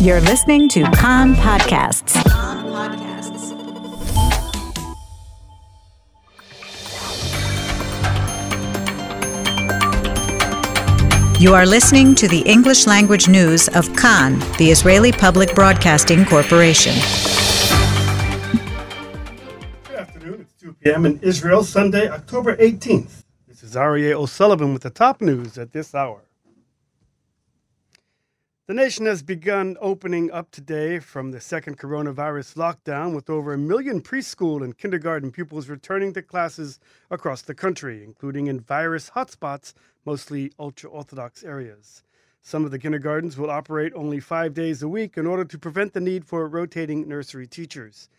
You're listening to Kan Podcasts. You are listening to the English language news of Kan, the Israeli Public Broadcasting Corporation. Good afternoon. It's 2 p.m. in Israel, Sunday, October 18th. This is Aryeh O'Sullivan with the top news at this hour. The nation has begun opening up today from the second coronavirus lockdown, with over a million preschool and kindergarten pupils returning to classes across the country, including in virus hotspots, mostly ultra Orthodox areas. Some of the kindergartens will operate only five days a week in order to prevent the need for rotating nursery teachers.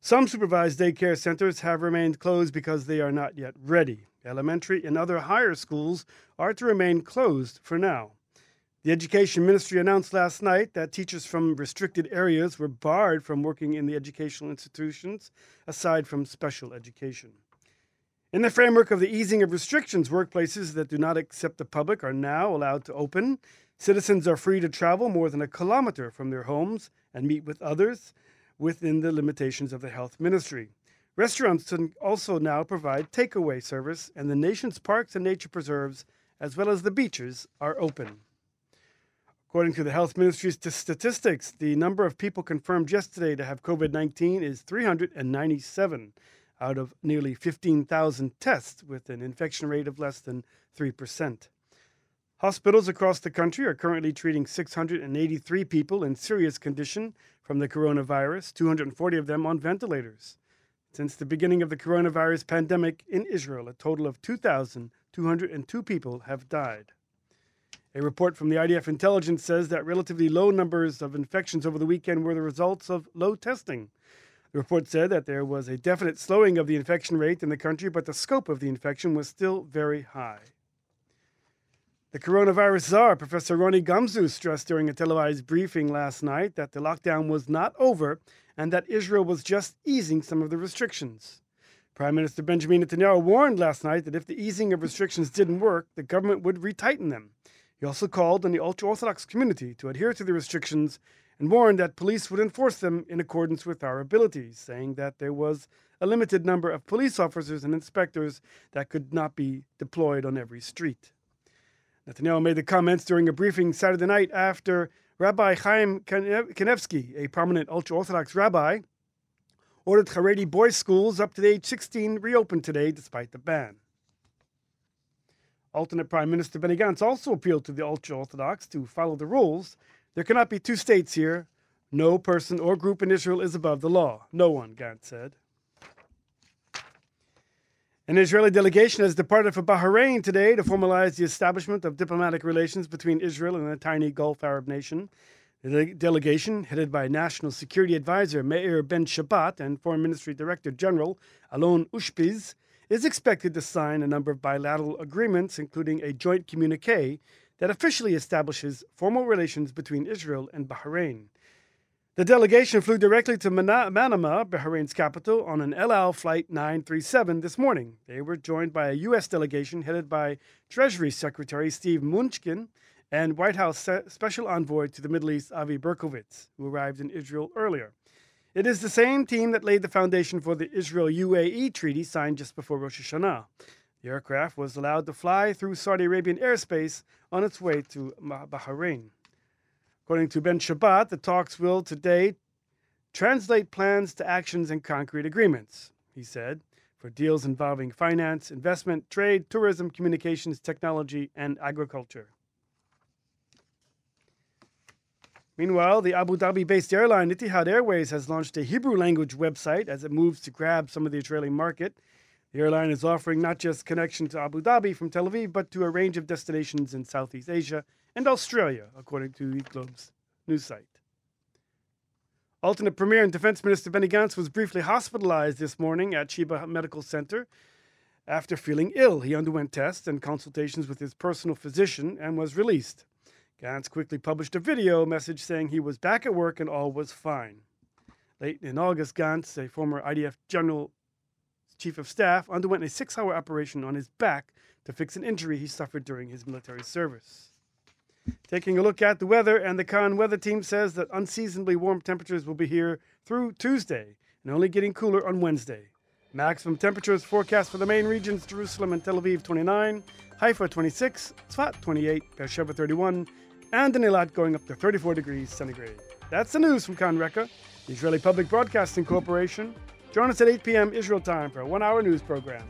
Some supervised daycare centers have remained closed because they are not yet ready. Elementary and other higher schools are to remain closed for now. The Education Ministry announced last night that teachers from restricted areas were barred from working in the educational institutions, aside from special education. In the framework of the easing of restrictions, workplaces that do not accept the public are now allowed to open. Citizens are free to travel more than a kilometer from their homes and meet with others within the limitations of the health ministry. Restaurants can also now provide takeaway service, and the nation's parks and nature preserves, as well as the beaches, are open. According to the health ministry's statistics, the number of people confirmed yesterday to have COVID 19 is 397 out of nearly 15,000 tests, with an infection rate of less than 3%. Hospitals across the country are currently treating 683 people in serious condition from the coronavirus, 240 of them on ventilators. Since the beginning of the coronavirus pandemic in Israel, a total of 2,202 people have died. A report from the IDF intelligence says that relatively low numbers of infections over the weekend were the results of low testing. The report said that there was a definite slowing of the infection rate in the country, but the scope of the infection was still very high. The coronavirus czar, Professor Roni Gamzu, stressed during a televised briefing last night that the lockdown was not over and that Israel was just easing some of the restrictions. Prime Minister Benjamin Netanyahu warned last night that if the easing of restrictions didn't work, the government would retighten them. He also called on the ultra Orthodox community to adhere to the restrictions and warned that police would enforce them in accordance with our abilities, saying that there was a limited number of police officers and inspectors that could not be deployed on every street. Netanyahu made the comments during a briefing Saturday night after Rabbi Chaim Kanevsky, a prominent ultra Orthodox rabbi, ordered Haredi boys' schools up to the age 16 reopened today despite the ban. Alternate Prime Minister Benny Gantz also appealed to the ultra Orthodox to follow the rules. There cannot be two states here. No person or group in Israel is above the law. No one, Gantz said. An Israeli delegation has departed for Bahrain today to formalize the establishment of diplomatic relations between Israel and the tiny Gulf Arab nation. The delegation, headed by National Security Advisor Meir Ben Shabbat and Foreign Ministry Director General Alon Ushpiz, is expected to sign a number of bilateral agreements, including a joint communique that officially establishes formal relations between Israel and Bahrain. The delegation flew directly to Manama, Bahrain's capital, on an El Al Flight 937 this morning. They were joined by a U.S. delegation headed by Treasury Secretary Steve Mnuchin and White House Special Envoy to the Middle East Avi Berkowitz, who arrived in Israel earlier. It is the same team that laid the foundation for the Israel UAE treaty signed just before Rosh Hashanah. The aircraft was allowed to fly through Saudi Arabian airspace on its way to Bahrain. According to Ben Shabbat, the talks will today translate plans to actions and concrete agreements, he said, for deals involving finance, investment, trade, tourism, communications, technology, and agriculture. Meanwhile, the Abu Dhabi based airline Etihad Airways has launched a Hebrew language website as it moves to grab some of the Israeli market. The airline is offering not just connection to Abu Dhabi from Tel Aviv, but to a range of destinations in Southeast Asia and Australia, according to the Globes news site. Alternate Premier and Defense Minister Benny Gantz was briefly hospitalized this morning at Sheba Medical Center after feeling ill. He underwent tests and consultations with his personal physician and was released. Gantz quickly published a video message saying he was back at work and all was fine. Late in August, Gantz, a former IDF general chief of staff, underwent a six hour operation on his back to fix an injury he suffered during his military service. Taking a look at the weather, and the Kan weather team says that unseasonably warm temperatures will be here through Tuesday and only getting cooler on Wednesday. Maximum temperatures forecast for the main regions Jerusalem and Tel Aviv 29, Haifa 26, Tzfat 28, Beersheba 31, and in Eilat going up to 34 degrees centigrade. That's the news from Kan Reka, the Israeli Public Broadcasting Corporation. Join us at 8 p.m. Israel time for a one hour news program.